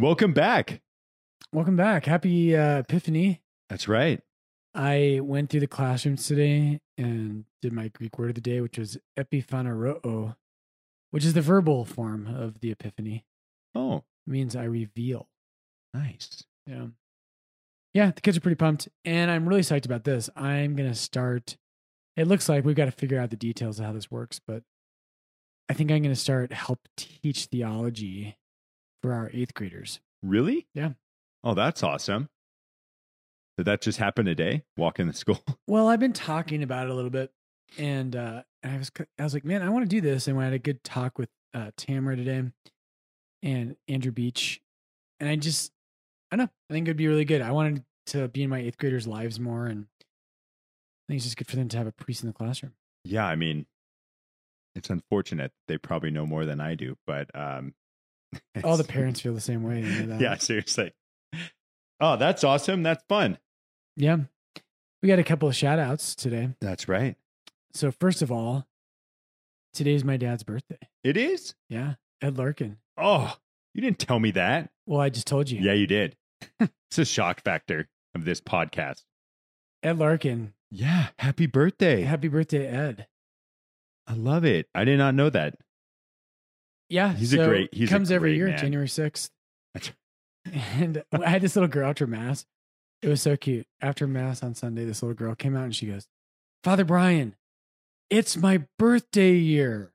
Welcome back. Welcome back. Happy uh, Epiphany. That's right. I went through the classrooms today and did my Greek word of the day, which was epiphaneroo, which is the verbal form of the Epiphany. Oh, It means I reveal. nice. Yeah. Yeah, the kids are pretty pumped. And I'm really psyched about this. I'm going to start. It looks like we've got to figure out the details of how this works, but I think I'm going to start help teach theology for our eighth graders. Really? Yeah. Oh, that's awesome. Did that just happen today? Walk in the school? Well, I've been talking about it a little bit, and uh, I was I was like, man, I want to do this. And we had a good talk with uh, Tamara today, and Andrew Beach, and I just I don't know. I think it'd be really good. I wanted to be in my eighth graders' lives more, and I think it's just good for them to have a priest in the classroom. yeah, I mean, it's unfortunate. They probably know more than I do, but um All the parents feel the same way. you know that. Yeah, seriously. Oh, that's awesome. That's fun. yeah. We got a couple of shout outs today. That's right. So first of all, today's my dad's birthday. It is? Yeah, Ed Larkin. Oh, you didn't tell me that. Well, I just told you. Yeah, you did. it's a shock factor of this podcast. Ed Larkin. Yeah, happy birthday. Happy birthday, Ed. I love it. I did not know that. Yeah, He's a great- He comes every year, man. January sixth. And I had this little girl after mass. It was so cute. After mass on Sunday, this little girl came out and she goes, "Father Brian, it's my birthday year."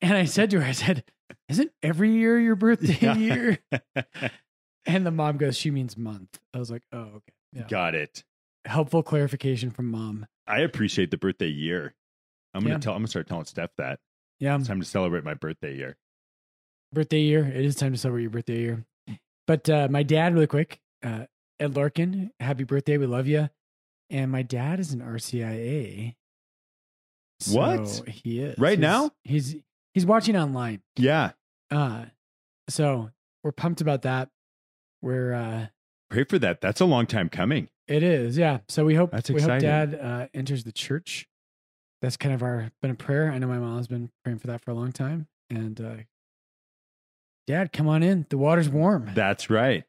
And I said to her, "I said, isn't every year your birthday Yeah. year?" And the mom goes, "She means month." I was like, "Oh, okay." Yeah. Got it. Helpful clarification from mom. I appreciate the birthday year. I'm gonna Yeah. tell. I'm gonna start telling Steph that Yeah, it's time to celebrate my birthday year. birthday year. It is time to celebrate your birthday year. But uh, my dad, really quick, uh, Ed Larkin, happy birthday. We love you. And my dad is an RCIA. What? He is Right He's- now? He's he's watching online. Yeah, Uh, so we're pumped about that. We're uh, pray for that. That's a long time coming. it is yeah. So we hope That's we hope dad uh, enters the church. That's kind of our been a prayer. I know my mom's been praying for that for a long time. And uh, dad, come on in. The water's warm. That's right.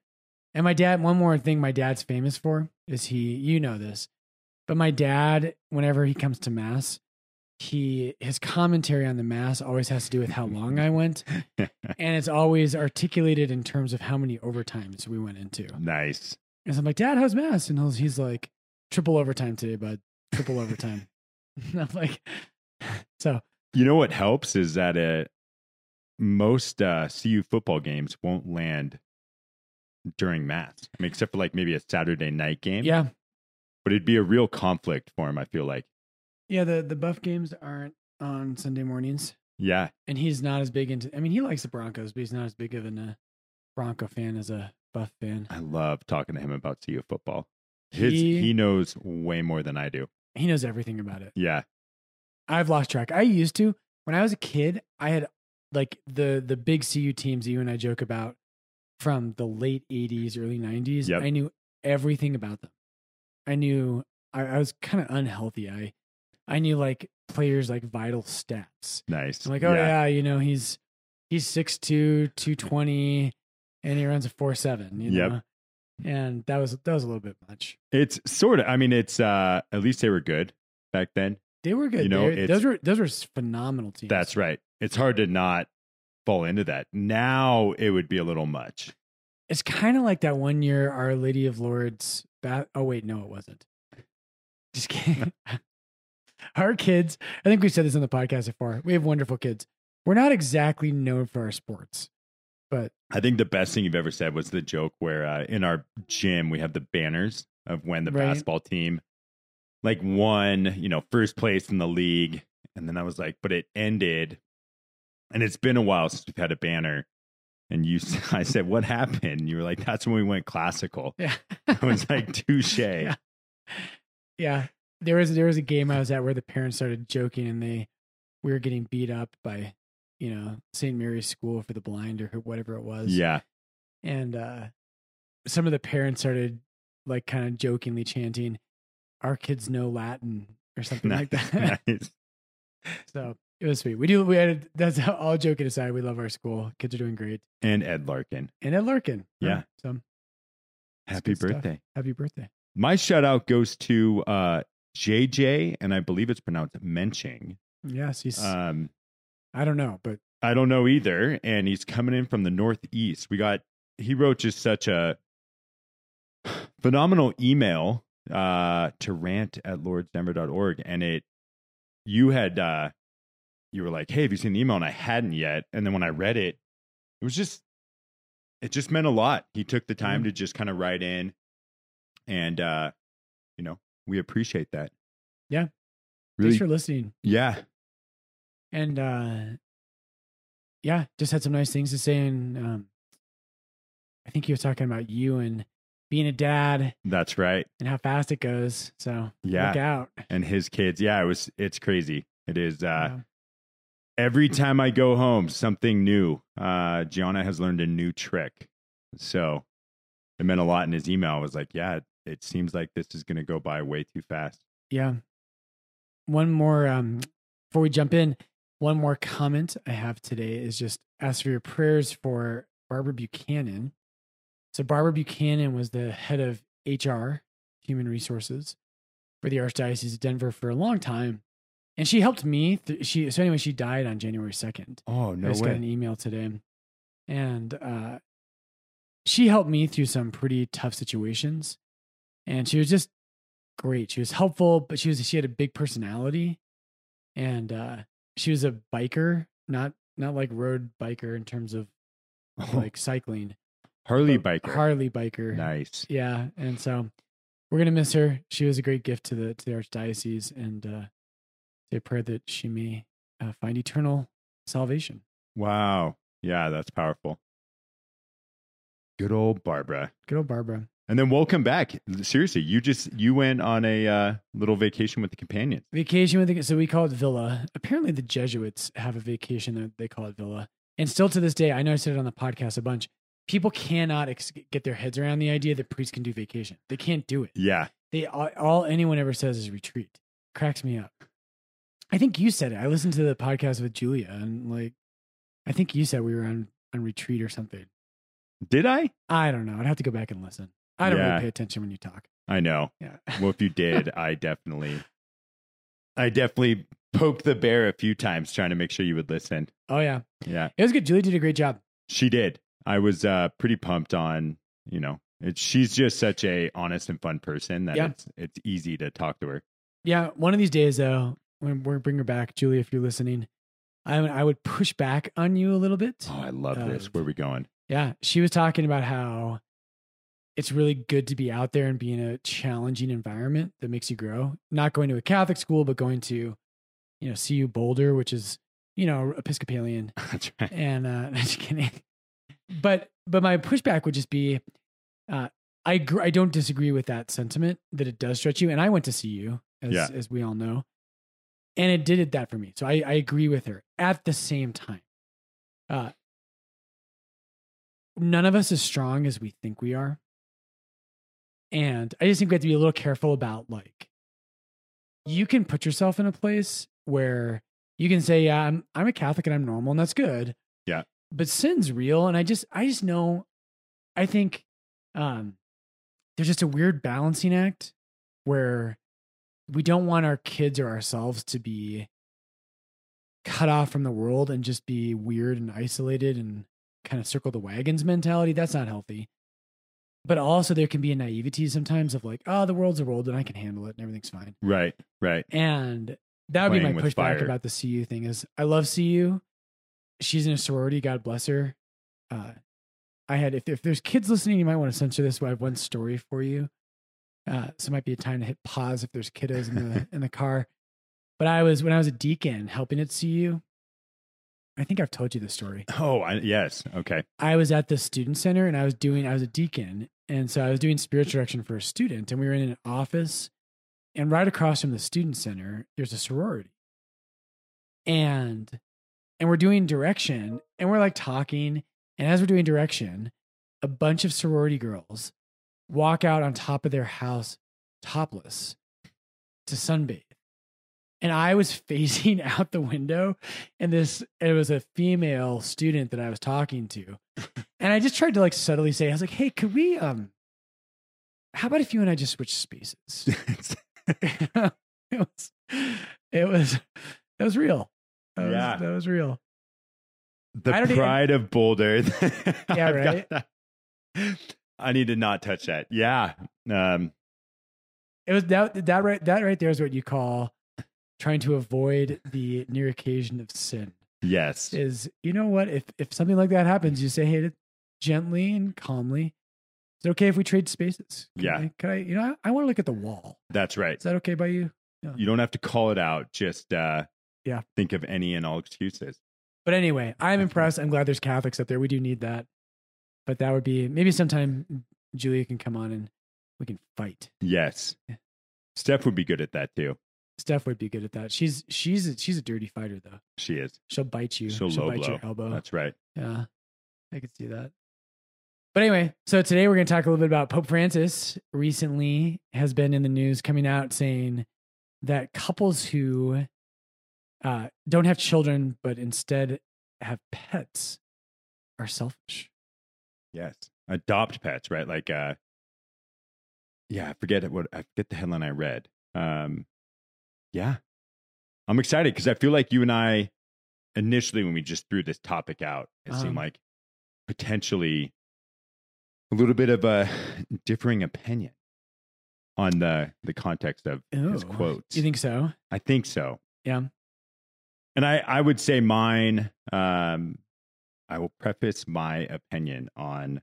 And my dad, one more thing my dad's famous for is he, you know this, but my dad, whenever he comes to mass, he, his commentary on the mass always has to do with how long I went. And it's always articulated in terms of how many overtimes we went into. nice. And so I'm like, Dad, how's mass? And he's- he's like, triple overtime today, bud. Triple overtime. And I'm like, so You know what helps is that uh, most uh, CU football games won't land during mass. I mean, except for like maybe a Saturday night game. yeah, but it'd be a real conflict for him. I feel like. yeah. The the buff games aren't on Sunday mornings. Yeah, and he's not as big into. I mean, he likes the Broncos, but he's not as big of a uh, Bronco fan as a Buff fan. I love talking to him about CU football. His, He he knows way more than I do. He knows everything about it. Yeah, I've lost track. I used to when I was a kid. I had like the the big CU teams that you and I joke about from the late '80s, early '90s. Yep. I knew everything about them. I knew I, I was kind of unhealthy. I I knew like players like vital stats. nice. I'm like, oh yeah, you know, he's he's 6'2", 220, and he runs a four seven. You Yep. know, and that was that was a little bit much. It's sort of. I mean, it's uh at least they were good back then. They were good. You know, those were those were phenomenal teams. That's right. It's hard to not fall into that. Now it would be a little much. It's kind of like that one year Our Lady of Lourdes. Ba- oh wait, no, it wasn't. Just kidding. our kids. I think we said this on the podcast before. We have wonderful kids. We're not exactly known for our sports, but I think the best thing you've ever said was the joke where uh, in our gym we have the banners of when the Right. basketball team like won, you know, first place in the league, and then I was like, but it ended, and it's been a while since we've had a banner. And you, I said, what happened? You were like, that's when we went classical. yeah, I was like, touche. Yeah. yeah. There was there was a game I was at where the parents started joking and they we were getting beat up by you know St. Mary's School for the Blind or whatever it was. Yeah. and uh, some of the parents started like kind of jokingly chanting, "Our kids know Latin" or something like that. nice. so It was sweet. We do. We had. That's how, all joking aside. We love our school. Kids are doing great. And Ed Larkin. And Ed Larkin. Yeah. So Happy good stuff. birthday. happy birthday. My shout out goes to uh, JJ, and I believe it's pronounced Menching. Yes, he's. Um, I don't know, but I don't know either. And he's coming in from the Northeast. We got, he wrote just such a phenomenal email uh, to rant at lordsdenver.org. And it, you had, uh, you were like, hey, have you seen the email? And I hadn't yet. And then when I read it, it was just, it just meant a lot. He took the time Mhm. to just kind of write in. And, uh, you know, we appreciate that. Yeah. Really? thanks for listening. yeah. And uh yeah, just had some nice things to say. And um I think he was talking about you and being a dad That's right. and how fast it goes. So Yeah. look out. and his kids. Yeah, it was it's crazy. It is uh Yeah. every time I go home, something new. Uh Gianna has learned a new trick. So it meant a lot in his email. I was like, yeah, it, it seems like this is gonna go by way too fast. Yeah. One more um before we jump in, one more comment I have today is just ask for your prayers for Barbara Buchanan. So Barbara Buchanan was the head of HR, human resources, for the Archdiocese of Denver for a long time. And she helped me. Th- she so anyway, she died on January 2nd. Oh no I just got an email today. And uh, she helped me through some pretty tough situations. And she was just great. She was helpful, but she was she had a big personality. And uh, she was a biker, not not like road biker in terms of like cycling. Harley biker. Harley biker. nice. Yeah. And so we're gonna miss her. She was a great gift to the to the archdiocese and uh say a prayer that she may uh, find eternal salvation. Wow. Yeah, that's powerful. Good old Barbara. Good old Barbara. And then welcome back. Seriously, you just you went on a uh, little vacation with the companions. Vacation with the, so we call it villa. Apparently, the Jesuits have a vacation that they call it villa. And still to this day, I know I said it on the podcast a bunch. People cannot ex- get their heads around the idea that priests can do vacation. They can't do it. Yeah. They all, all anyone ever says is retreat. Cracks me up. I think you said it. I listened to the podcast with Julia, and like, I think you said we were on on retreat or something. Did I? I don't know. I'd have to go back and listen. I don't Yeah. really pay attention when you talk. I know. Yeah. Well, if you did, I definitely, I definitely poked the bear a few times trying to make sure you would listen. oh yeah, Yeah, it was good. Julie did a great job. she did. I was uh, pretty pumped on. You know, it's she's just such a honest and fun person that Yeah. it's it's easy to talk to her. Yeah, one of these days though, when we're bring her back, Julie, if you're listening, I would- I would push back on you a little bit. Oh, I love this. Uh, Where are we going? Yeah, she was talking about how it's really good to be out there and be in a challenging environment that makes you grow. Not going to a Catholic school, but going to, you know, CU Boulder, which is you know Episcopalian, That's right. and uh, just kidding. But but my pushback would just be, uh, I agree, I don't disagree with that sentiment that it does stretch you. And I went to you, as Yeah. as we all know, and it did it that for me. So I, I agree with her. At the same time, uh, none of us as strong as we think we are, and I just think we have to be a little careful about like, you can put yourself in a place where you can say, "Yeah, I'm I'm a Catholic and I'm normal, and that's good." Yeah. But sin's real, and I just I just know, I think, um, there's just a weird balancing act where we don't want our kids or ourselves to be cut off from the world and just be weird and isolated and kind of circle the wagons mentality. That's not healthy. But also, there can be a naivety sometimes of like, oh, the world's a world and I can handle it and everything's fine. Right. Right. And that would be my pushback fire. about the CU thing is I love CU. She's in a sorority, God bless her. Uh, I had if if there's kids listening, you might want to censor this. But I have one story for you. Uh, so it might be a time to hit pause if there's kiddos in the in the car. But I was when I was a deacon helping at CU. I think I've told you this story. Oh, I, yes. Okay. I was at the student center and I was doing I was a deacon and so I was doing spiritual direction for a student and we were in an office and right across from the student center there's a sorority. And and we're doing direction and we're like talking and as we're doing direction a bunch of sorority girls walk out on top of their house topless to sunbathe. And I was facing out the window, and this it was a female student that I was talking to, and I just tried to like subtly say, I was like, "Hey, could we um, how about if you and I just switch spaces?" it was, it was, that was real. That was, Yeah. that was real. the I don't even- pride of Boulder. Yeah, right? I need to not touch that. Yeah. Um, It was that that right that right there is what you call trying to avoid the near occasion of sin. yes. Is you know what if if something like that happens, you say, hey, gently and calmly. Is it okay if we trade spaces? Can Yeah. I, can I? You know, I, I want to look at the wall. That's right. Is that okay by you? You don't have to call it out. Just uh, Yeah. think of any and all excuses. But anyway, I'm impressed. I'm glad there's Catholics up there. We do need that. But that would be maybe sometime Julia can come on and we can fight. Yes. Steph would be good at that too. Steph would be good at that. She's she's a, she's a dirty fighter though. She is. She'll bite you. She'll She'll, bite blow. your elbow. That's right. Yeah, I could see that. But anyway, so today we're going to talk a little bit about Pope Francis. Recently, has been in the news coming out saying that couples who uh, don't have children but instead have pets are selfish. Yes. Adopt pets, right? Like, uh, yeah, I forget what, I forget the headline I read. Um, yeah. I'm excited because I feel like you and I, initially, when we just threw this topic out, it Um. seemed like potentially a little bit of a differing opinion on the the context of his quotes. You think so? I think so. Yeah. And I, I would say mine, um, I will preface my opinion on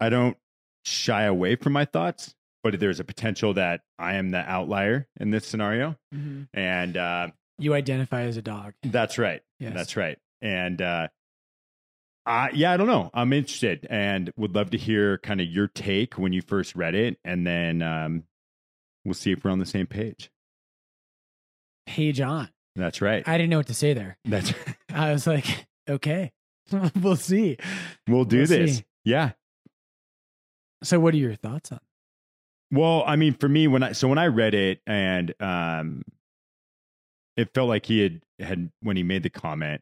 I don't shy away from my thoughts, but there's a potential that I am the outlier in this scenario. And uh, You identify as a dog. that's right. Yes. That's right. And uh, I, yeah, I don't know. I'm interested and would love to hear kind of your take when you first read it. And then um, we'll see if we're on the same page. Page on. That's right. I didn't know what to say there. That's right. I was like, okay, we'll see. we'll do We'll this. see. Yeah. So, what are your thoughts on? Well, I mean, for me, when I so when I read it, and um, it felt like he had had when he made the comment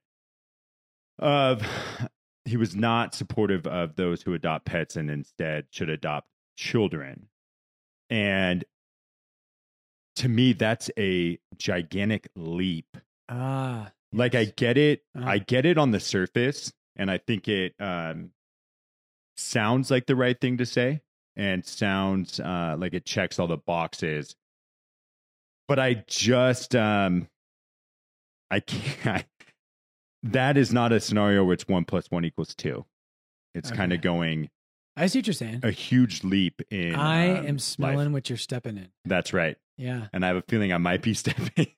of he was not supportive of those who adopt pets and instead should adopt children, and to me, that's a gigantic leap. Ah, Like I get it, Uh-huh. I get it on the surface, and I think it um, sounds like the right thing to say, and sounds uh, like it checks all the boxes. But I just, um, I can't. That is not a scenario where it's one plus one equals two. It's kind of going I see what you're saying. a huge leap in. I um, am life. smelling what you're stepping in. That's right, Yeah. and I have a feeling I might be stepping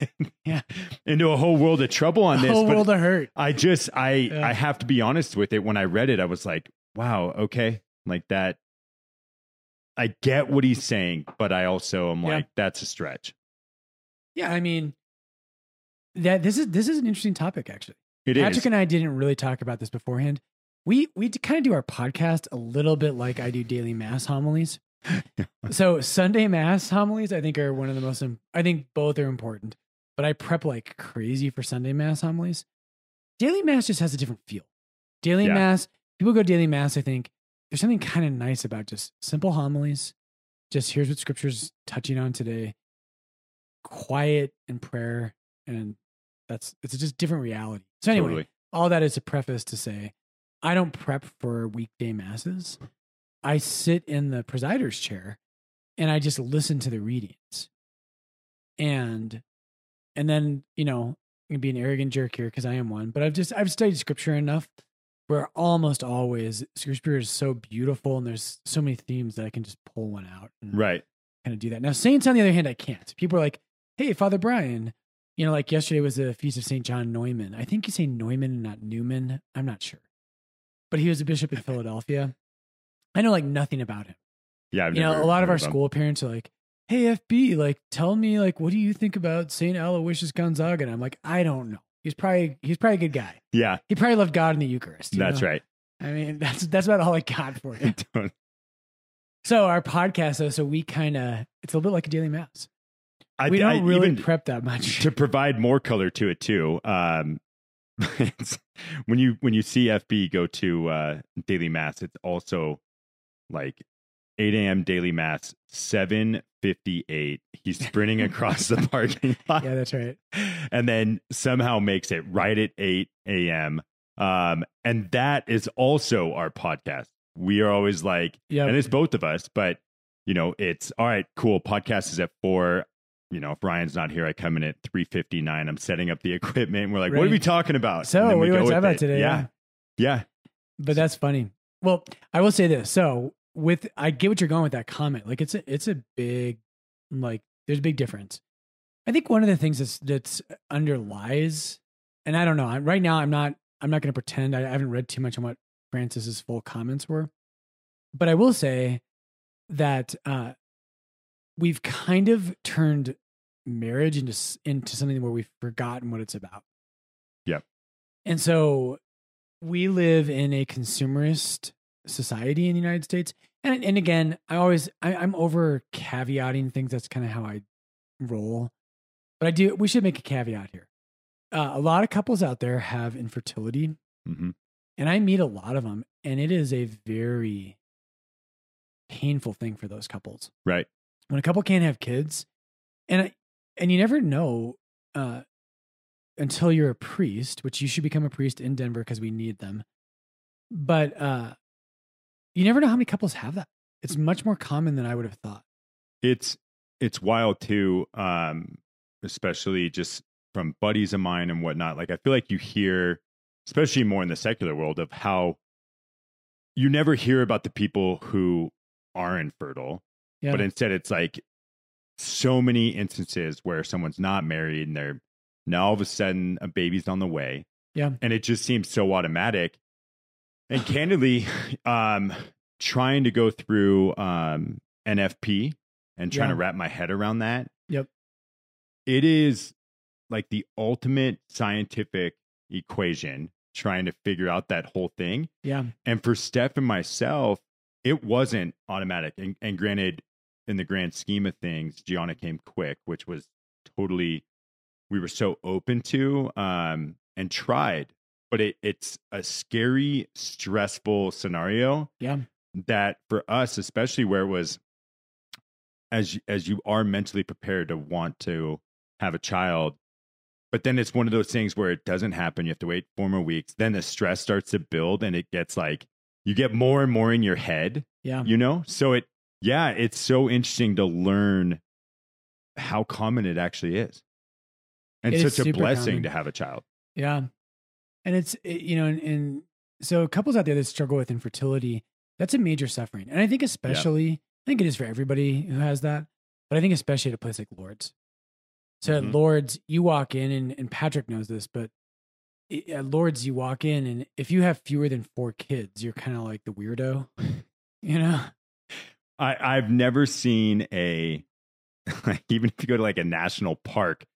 Yeah. into a whole world of trouble on this. whole but world of hurt. I just I Yeah. I have to be honest with it. When I read it, I was like, wow, okay, like that. I get what he's saying, but I also am Yeah. like, that's a stretch. Yeah, I mean, that this is this is an interesting topic actually. It is. Patrick and I didn't really talk about this beforehand. We we kind of do our podcast a little bit like I do daily mass homilies. so Sunday mass homilies, I think, are one of the most. I think both are important, but I prep like crazy for Sunday mass homilies. Daily mass just has a different feel. Daily Yeah. mass, people go daily mass. I think there's something kind of nice about just simple homilies. Just here's what scripture's touching on today. Quiet and prayer, and that's it's just different reality. So anyway, Totally. all that is a preface to say I don't prep for weekday masses. I sit in the presider's chair and I just listen to the readings. And and then, you know, I'm gonna be an arrogant jerk here because I am one, but I've just I've studied scripture enough where almost always scripture is so beautiful and there's so many themes that I can just pull one out and Right. kind of do that. Now, saints, on the other hand, I can't. People are like, hey, Father Brian, you know, like yesterday was the feast of St. John Neumann. I think you say Neumann and not Newman. I'm not sure. But he was a bishop in Philadelphia. I know like nothing about him. Yeah. I've you know, a lot of our school parents are like, hey, FB, like, tell me, like, what do you think about St. Aloysius Gonzaga? And I'm like, I don't know. He's probably he's probably a good guy. Yeah, He probably loved God in the Eucharist. that's know? right. I mean, that's that's about all I got for you. So our podcast, though, so we kind of it's a little bit like a daily mass. I, we don't I- really even prep that much. to provide more color to it too. Um, it's, when you when you see FB go to uh, daily mass, it's also like 8 a.m. daily mass, 7:58. He's sprinting across the parking lot, yeah, that's right. and then somehow makes it right at 8 a.m. Um, and that is also our podcast. We are always like, Yeah, and it's both of us, but you know, it's all right, cool. Podcast is at four. You know, if Ryan's not here, I come in at three fifty nine. I'm setting up the equipment. We're like, what are we talking about? So, we do you go want to talk about today? Yeah, yeah, But that's funny. Well, I will say this. So with I get what you're going with that comment. Like it's a it's a big like there's a big difference. I think one of the things that's that's underlies, and I don't know. I, right now, I'm not I'm not going to pretend. I, I haven't read too much on what Francis's full comments were, but I will say that uh, we've kind of turned marriage into into something where we've forgotten what it's about. Yep. And so we live in a consumerist society in the United States. And and again, I always I, I'm over caveating things. That's kind of how I roll. But I do we should make a caveat here. Uh, a lot of couples out there have infertility, hmm and I meet a lot of them, and it is a very painful thing for those couples right. when a couple can't have kids and I, and you never know uh until you're a priest which you should become a priest in denver because we need them but uh you never know how many couples have that it's much more common than i would have thought It's it's wild too, um, especially just from buddies of mine and whatnot. Like I feel like you hear, especially more in the secular world, of how you never hear about the people who are infertile. yeah but instead it's like so many instances where someone's not married and they're now all of a sudden a baby's on the way Yeah. and it just seems so automatic and candidly um trying to go through um nfp and trying Yeah. to wrap my head around that Yep. it is like the ultimate scientific equation trying to figure out that whole thing yeah and for Steph and myself, it wasn't automatic. And, and granted, in the grand scheme of things, Gianna came quick, which was totally we were so open to um, and tried. But it, it's a scary, stressful scenario yeah that for us, especially where it was as as you are mentally prepared to want to have a child, but then it's one of those things where it doesn't happen. You have to wait four more weeks. Then the stress starts to build, and it gets like you get more and more in your head. yeah You know, so it yeah, it's so interesting to learn how common it actually is, and It such a blessing common. to have a child. Yeah. And it's, it- you know, and, and so couples out there that struggle with infertility, that's a major suffering. And I think especially, I think it is for everybody who has that, but I think especially at a place like Lord's. So Mhm. at Lord's, you walk in, and, and Patrick knows this, but at Lord's, you walk in, and if you have fewer than four kids, you're kind of like the weirdo, you know? I, I've never seen a even if you go to like a national park,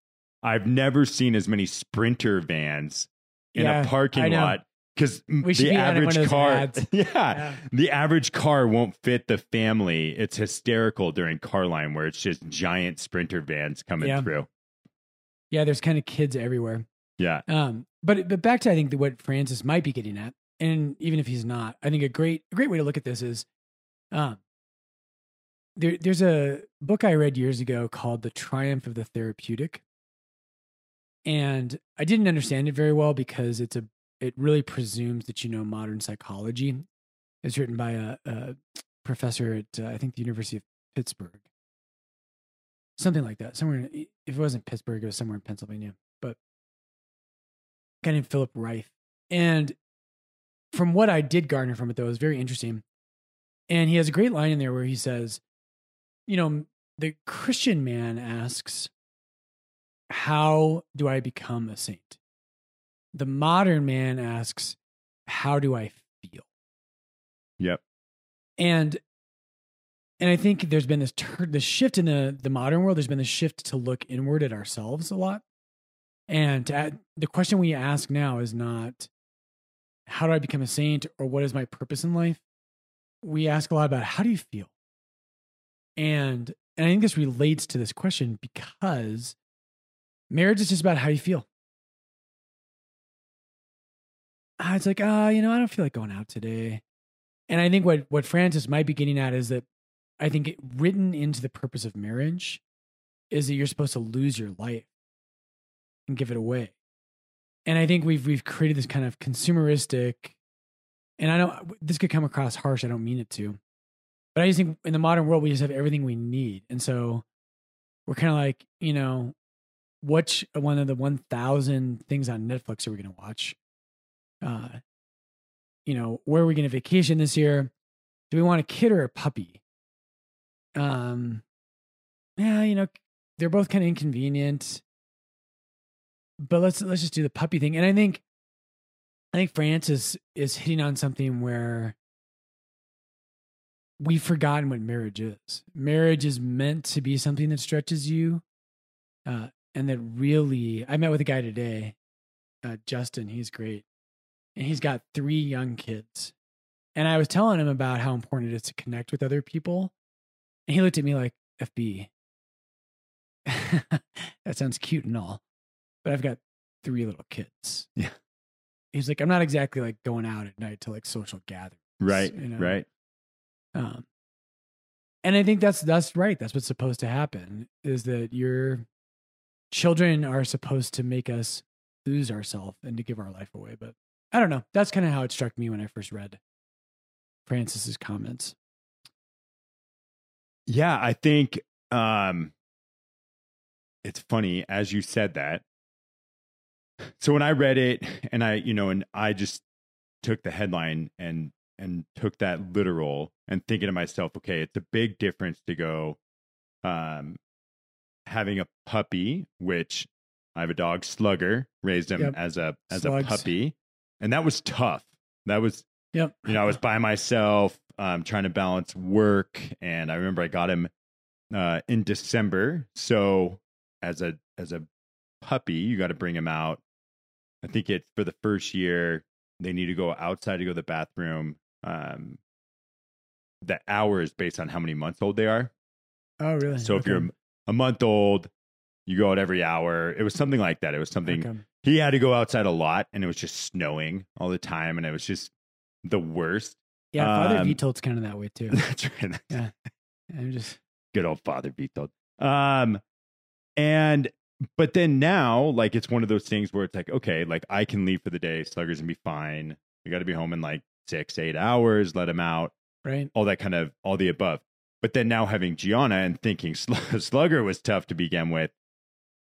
I've never seen as many sprinter vans in Yeah, a parking lot because the average one of those car, yeah, Yeah. the average car won't fit the family. It's hysterical during car line where it's just giant sprinter vans coming Yeah. through. Yeah, there's kind of kids everywhere. Yeah, Um, but but back to I think what Francis might be getting at, and even if he's not, I think a great a great way to look at this is, um, there there's a book I read years ago called The Triumph of the Therapeutic, and I didn't understand it very well because it's a it really presumes that you know modern psychology. It's written by a, a professor at uh, I think the University of Pittsburgh, something like that. Somewhere in, if it wasn't Pittsburgh, it was somewhere in Pennsylvania, but guy named Philip Rieff. And from what I did garner from it, though, it was very interesting. And he has a great line in there where he says, you know, the Christian man asks, How do I become a saint? The modern man asks, How do I feel? yep, And and I think there's been this tur- the shift in the the modern world. There's been this shift to look inward at ourselves a lot, and to add, the question we ask now is not how do I become a saint or what is my purpose in life. We ask a lot about how do you feel, and and I think this relates to this question because marriage is just about how you feel. Ah, It's like, ah, you know, I don't feel like going out today. And I think what what Francis might be getting at is that I think it, written into the purpose of marriage is that you're supposed to lose your life and give it away. And I think we've we've created this kind of consumeristic, and I don't. This could come across harsh. I don't mean it to, but I just think in the modern world we just have everything we need, and so we're kind of like, you know, which one of the one thousand things on Netflix are we going to watch? Uh, you know, where are we going to vacation this year? Do we want a kid or a puppy? Um, yeah, you know, they're both kind of inconvenient but let's let's just do the puppy thing. And I think I think Francis is hitting on something where we've forgotten what marriage is. Marriage is meant to be something that stretches you, uh, and that really. I met with a guy today, uh, Justin. He's great, and he's got three young kids. And I was telling him about how important it is to connect with other people, and he looked at me like, "FB, that sounds cute and all." but I've got three little kids. Yeah. He's like, I'm not exactly like going out at night to like social gatherings. Right. you know? Right. Um, and I think that's that's right. That's what's supposed to happen is that your children are supposed to make us lose ourselves and to give our life away. But I don't know. That's kind of how it struck me when I first read Francis's comments. Yeah, I think um it's funny as you said that. So when I read it and I, you know, and I just took the headline and and took that literal and thinking to myself, okay, it's a big difference to go um having a puppy, which I have a dog, Slugger, raised him Yep. as a as Slugs. a puppy. And that was tough. That was Yep. you know, I was by myself, um, trying to balance work, and I remember I got him uh, in December. So as a as a puppy, you got to bring him out. I think it's for the first year they need to go outside to go to the bathroom. Um, the hours based on how many months old they are. Oh, really? So if you're a month old, you go out every hour. It was something like that. It was something Okay. he had to go outside a lot, and it was just snowing all the time, and it was just the worst. yeah, Father um, Vitolt's kind of that way too. That's right. I'm just good old father Vito. Um, and but then now, like it's one of those things where it's like, okay, like I can leave for the day. Slugger's gonna be fine. We got to be home in like six, eight hours. Let him out. right. All that kind of all the above. But then now having Gianna and thinking Sl- Slugger was tough to begin with.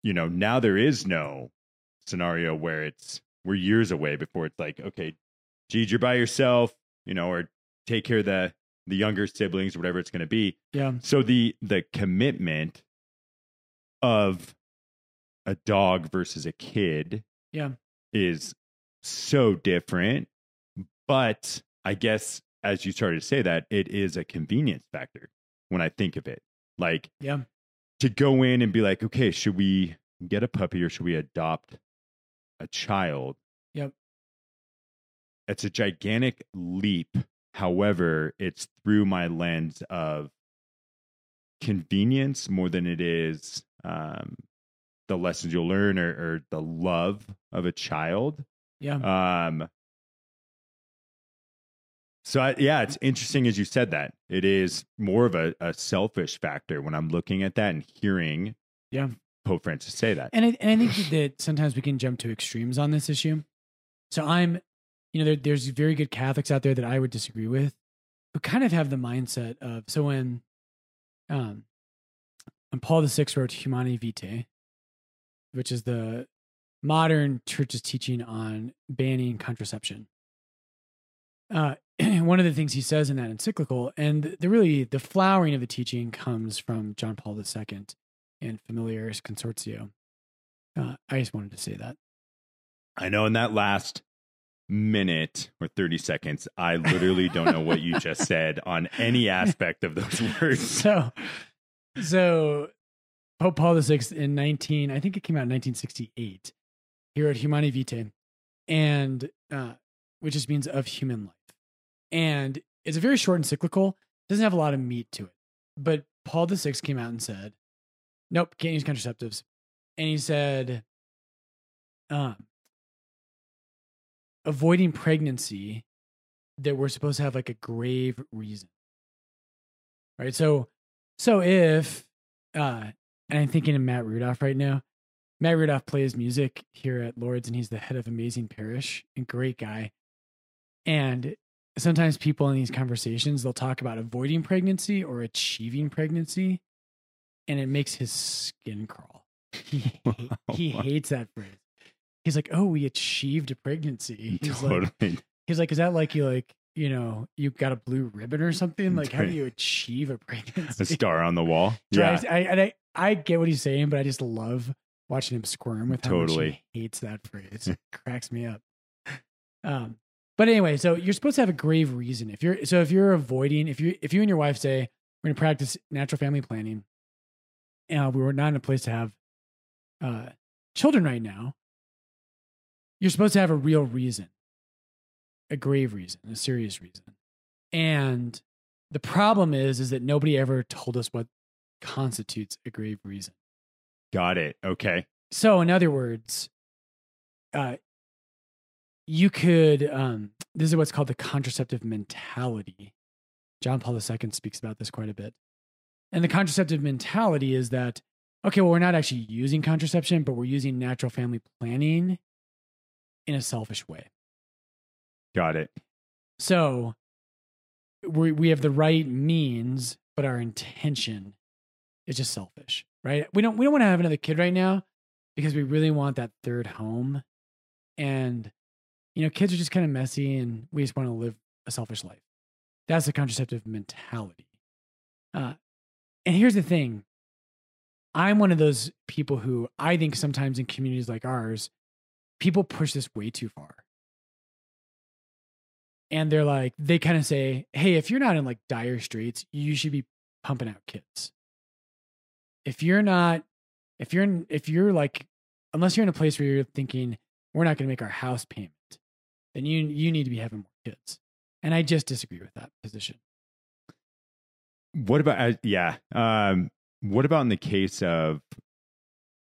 You know, now there is no scenario where it's we're years away before it's like, okay, geez, you're by yourself. You know, or take care of the the younger siblings whatever it's going to be. Yeah. So the the commitment of a dog versus a kid Yeah. is so different. But I guess as you started to say that, it is a convenience factor when I think of it. Like Yeah. to go in and be like, okay, should we get a puppy or should we adopt a child? Yep. It's a gigantic leap. However, it's through my lens of convenience more than it is um, the lessons you'll learn or, or the love of a child. Yeah. Um, so I, yeah, it's interesting as you said that it is more of a, a selfish factor when I'm looking at that and hearing Yeah. Pope Francis say that. And I, and I think that sometimes we can jump to extremes on this issue. So I'm, you know, there, there's very good Catholics out there that I would disagree with, who kind of have the mindset of so when, um, when Paul VI wrote Humanae Vitae, which is the modern church's teaching on banning contraception. Uh, one of the things he says in that encyclical, and the really the flowering of the teaching comes from John Paul II and Familiaris Consortio. Uh, I just wanted to say that. I know in that last minute or 30 seconds, I literally don't know what you just said on any aspect of those words. So, so Pope Paul VI in 19, I think it came out in 1968. He wrote Humanae Vitae, and uh, which just means of human life. And it's a very short encyclical, doesn't have a lot of meat to it. But Paul the Sixth came out and said, "Nope, can't use contraceptives," and he said, um, avoiding pregnancy that we're supposed to have like a grave reason, right? So, so if, uh, and I'm thinking of Matt Rudolph right now. Matt Rudolph plays music here at Lord's, and he's the head of Amazing Parish, and great guy. And sometimes people in these conversations they'll talk about avoiding pregnancy or achieving pregnancy, and it makes his skin crawl. He he hates that phrase. He's like, "Oh, we achieved a pregnancy." He's totally. like, "He's like, is that like you like you know you got a blue ribbon or something? Like, how do you achieve a pregnancy?" a star on the wall. Yeah. I, and I, I get what he's saying, but I just love watching him squirm with Totally. he hates that phrase. It cracks me up. Um, but anyway, so you're supposed to have a grave reason. If you're so if you're avoiding, if you if you and your wife say we're gonna practice natural family planning, and we were not in a place to have uh, children right now, you're supposed to have a real reason, a grave reason, a serious reason. And the problem is, is that nobody ever told us what constitutes a grave reason. Got it. Okay. So, in other words, uh, you could. Um, this is what's called the contraceptive mentality. John Paul II speaks about this quite a bit. And the contraceptive mentality is that okay, well, we're not actually using contraception, but we're using natural family planning in a selfish way. Got it. So we we have the right means, but our intention is just selfish, right? We don't we don't want to have another kid right now because we really want that third home, and you know, kids are just kind of messy, and we just want to live a selfish life. That's the contraceptive mentality. Uh, and here's the thing: I'm one of those people who I think sometimes in communities like ours, people push this way too far and they're like they kind of say hey if you're not in like dire straits you should be pumping out kids if you're not if you're in, if you're like unless you're in a place where you're thinking we're not going to make our house payment then you you need to be having more kids and i just disagree with that position What about, uh, yeah. Um, what about in the case of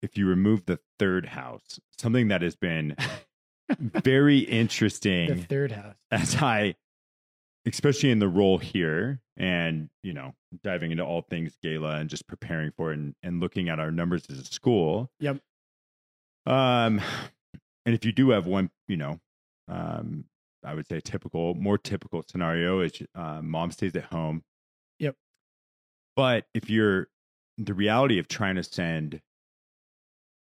if you remove the third house, something that has been very interesting. the third house as I, especially in the role here and, you know, diving into all things gala and just preparing for it and, and looking at our numbers as a school. Yep. Um, and if you do have one, you know, um, I would say typical, more typical scenario is uh, mom stays at home. Yep. But if you're the reality of trying to send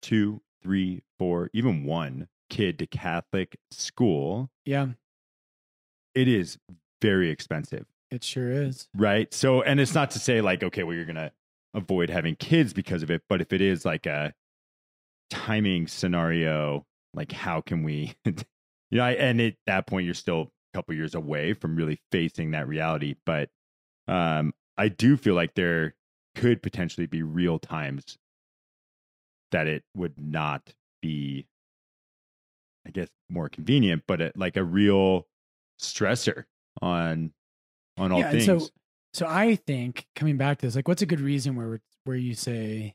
two, three, four, even one kid to Catholic school, yeah it is very expensive, it sure is right? So, and it's not to say like, okay, well, you're going to avoid having kids because of it, but if it is like a timing scenario, like how can we, you know, I, and at that point, you're still a couple years away from really facing that reality. But um, I do feel like there could potentially be real times that it would not be, I guess, more convenient, but it, like a real stressor on on all yeah, things. so so I think coming back to this, like, what's a good reason where where you say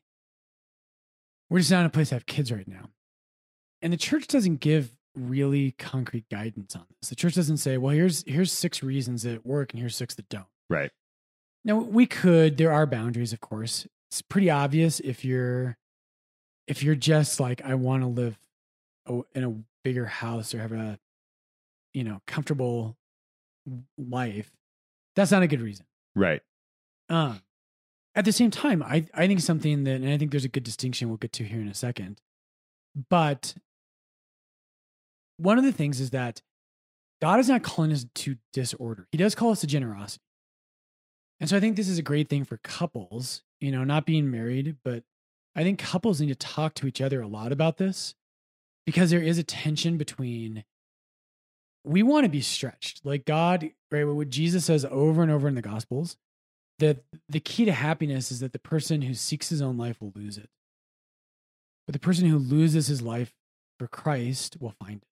we're just not in a place to have kids right now, and the church doesn't give really concrete guidance on this. The church doesn't say, well, here's here's six reasons that work and here's six that don't. right. Now we could. There are boundaries, of course. It's pretty obvious if you're if you're just like I want to live in a bigger house or have a you know comfortable life. That's not a good reason. Right. Um, at the same time, I I think something that, and I think there's a good distinction we'll get to here in a second. But one of the things is that God is not calling us to disorder. He does call us to generosity. And so I think this is a great thing for couples, you know, not being married, but I think couples need to talk to each other a lot about this because there is a tension between we want to be stretched. Like God, right? What Jesus says over and over in the Gospels, that the key to happiness is that the person who seeks his own life will lose it. But the person who loses his life for Christ will find it.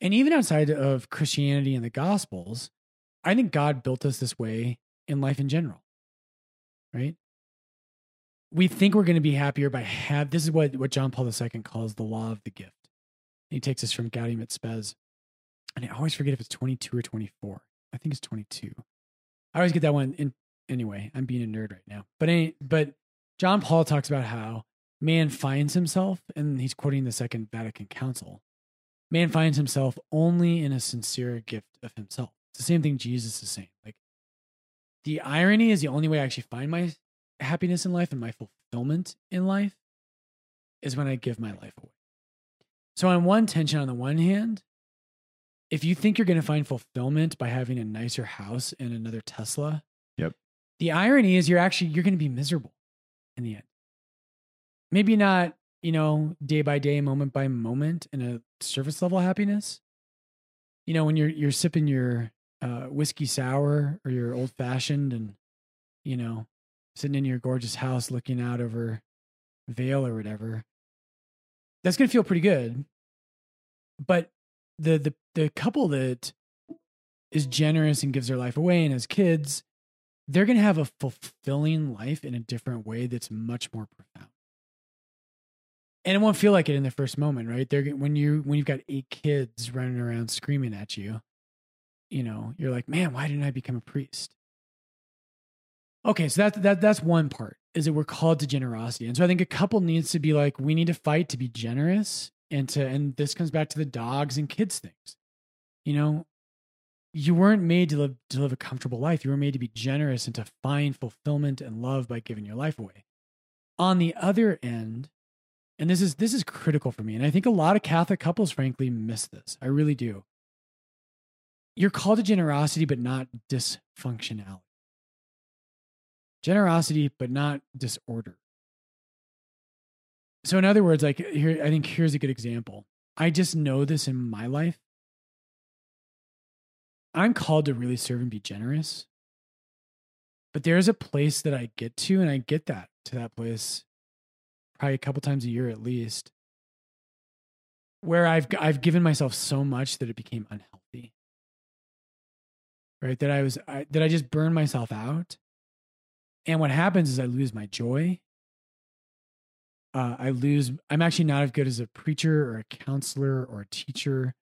And even outside of Christianity and the Gospels, I think God built us this way in life in general. Right? we think we're going to be happier by have this is what what John Paul II calls the law of the gift. He takes us from Gaudium et Spes, and I always forget if it's 22 or 24. I think it's 22. I always get that one. In anyway, I'm being a nerd right now, but any, but John Paul talks about how man finds himself, and he's quoting the Second Vatican Council. Man finds himself only in a sincere gift of himself. It's the same thing Jesus is saying. Like the irony is the only way I actually find my happiness in life and my fulfillment in life is when I give my life away. So, on one tension, on the one hand, if you think you're going to find fulfillment by having a nicer house and another Tesla, Yep. The irony is you're actually you're going to be miserable in the end. Maybe not, you know, day by day, moment by moment in a surface level happiness. You know, when you're you're sipping your uh, whiskey sour or your old fashioned and you know, sitting in your gorgeous house looking out over Vail or whatever. That's to feel pretty good. But the the the couple that is generous and gives their life away and has kids, they're to have a fulfilling life in a different way that's much more profound. And it won't feel like it in the first moment, right? They're when you when you've got eight kids running around screaming at you, you know, you're like, "Man, why didn't I become a priest?" Okay, so that that that's one part is that we're called to generosity. And so I think a couple needs to be like, we need to fight to be generous and to and this comes back to the dogs and kids things. You know, you weren't made to live to live a comfortable life. You were made to be generous and to find fulfillment and love by giving your life away. On the other end, and this is this is critical for me, and I think a lot of Catholic couples, frankly, miss this. I really do. You're called to generosity, but not dysfunctionality. Generosity, but not disorder. So, in other words, like here, I think here's a good example. I just know this in my life. I'm called to really serve and be generous. But there's a place that I get to, and I get that to that place probably a couple times a year at least, where I've I've given myself so much that it became unhealthy. Right? That I was I, that I just burned myself out. And what happens is I lose my joy. Uh, I lose, I'm actually not as good as a preacher or a counselor or a teacher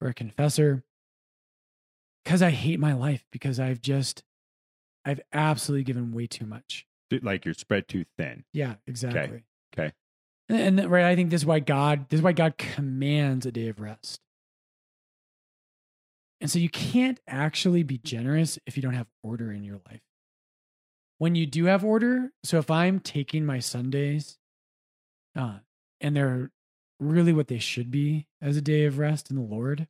or a confessor because I hate my life because I've just, I've absolutely given way too much. Like you're spread too thin. Yeah, exactly. Okay. And, and right, I think this is why God, this is why God commands a day of rest. And so you can't actually be generous if you don't have order in your life when you do have order, so if I'm taking my Sundays uh, and they're really what they should be as a day of rest in the Lord,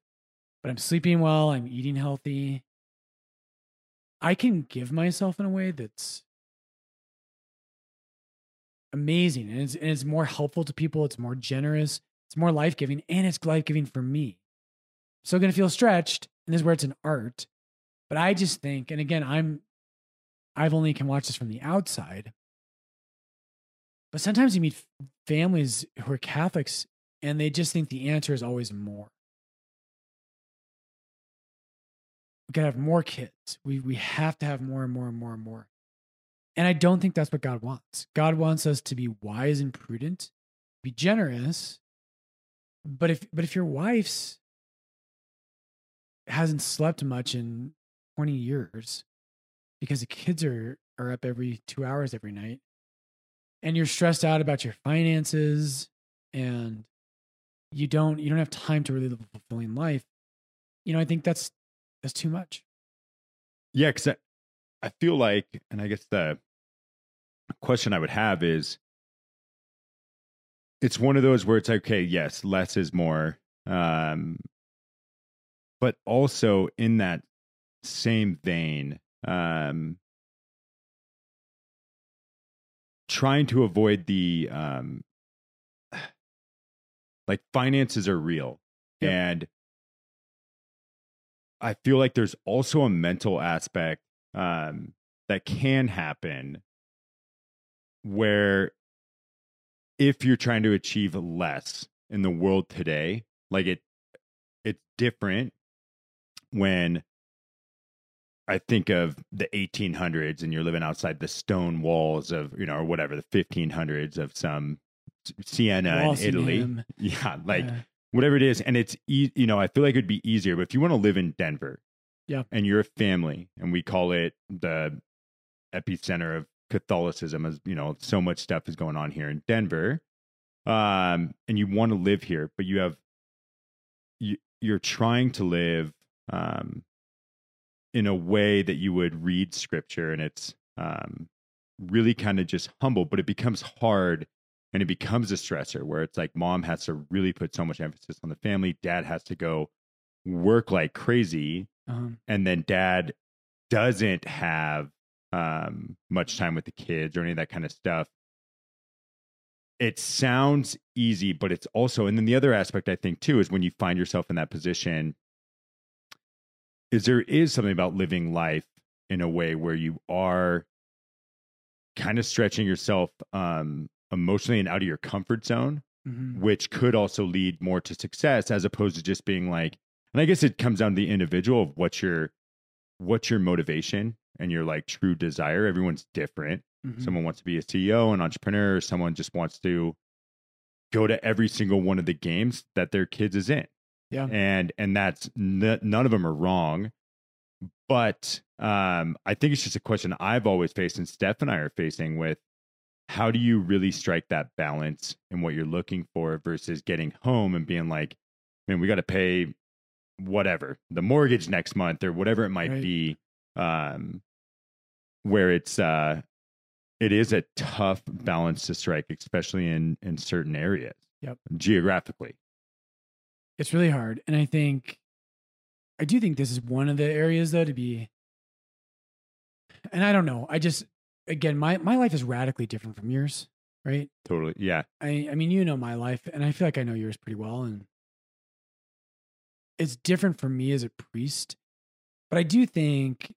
but I'm sleeping well, I'm eating healthy, I can give myself in a way that's amazing and it's, and it's more helpful to people, it's more generous, it's more life giving, and it's life giving for me. Still gonna feel stretched, and this is where it's an art. But I just think, and again, I'm I've only can watch this from the outside. But sometimes you meet families who are Catholics and they just think the answer is always more. We gotta have more kids. We we have to have more and more and more and more. And I don't think that's what God wants. God wants us to be wise and prudent, be generous. But if but if your wife's hasn't slept much in 20 years, because the kids are are up every two hours every night and you're stressed out about your finances and you don't you don't have time to really live a fulfilling life you know i think that's that's too much yeah because I, I feel like and i guess the question i would have is it's one of those where it's like, okay yes less is more um but also in that same vein um, trying to avoid the um, like finances are real yep. and i feel like there's also a mental aspect um, that can happen where if you're trying to achieve less in the world today like it it's different when I think of the 1800s and you're living outside the stone walls of, you know, or whatever, the 1500s of some Siena in Italy. Yeah, like Yeah. whatever it is. And it's, e- you know, I feel like it'd be easier. But if you want to live in Denver Yeah. and you're a family and we call it the epicenter of Catholicism, as, you know, so much stuff is going on here in Denver, um, and you want to live here, but you have, you, you're trying to live, um, in a way that you would read scripture and it's um, really kind of just humble, but it becomes hard and it becomes a stressor where it's like mom has to really put so much emphasis on the family, dad has to go work like crazy, Um, and then dad doesn't have um, much time with the kids or any of that kind of stuff. It sounds easy, but it's also, and then the other aspect I think too is when you find yourself in that position, is there is something about living life in a way where you are kind of stretching yourself um, emotionally and out of your comfort zone mhm. which could also lead more to success as opposed to just being like and i guess it comes down to the individual of what's your what's your motivation and your like true desire everyone's different Mhm. someone wants to be a ceo an entrepreneur someone just wants to go to every single one of the games that their kids is in Yeah. and and that's n- none of them are wrong but um i think it's just a question i've always faced and steph and i are facing with how do you really strike that balance in what you're looking for versus getting home and being like man we got to pay whatever the mortgage next month or whatever it might Right. be um where it's uh it is a tough balance to strike especially in in certain areas Yep. geographically It's really hard. And I think, I do think this is one of the areas though to be, and I don't know. I just, again, my, my life is radically different from yours, right? totally yeah I, I mean, you know my life and I feel like I know yours pretty well. And it's different for me as a priest, but I do think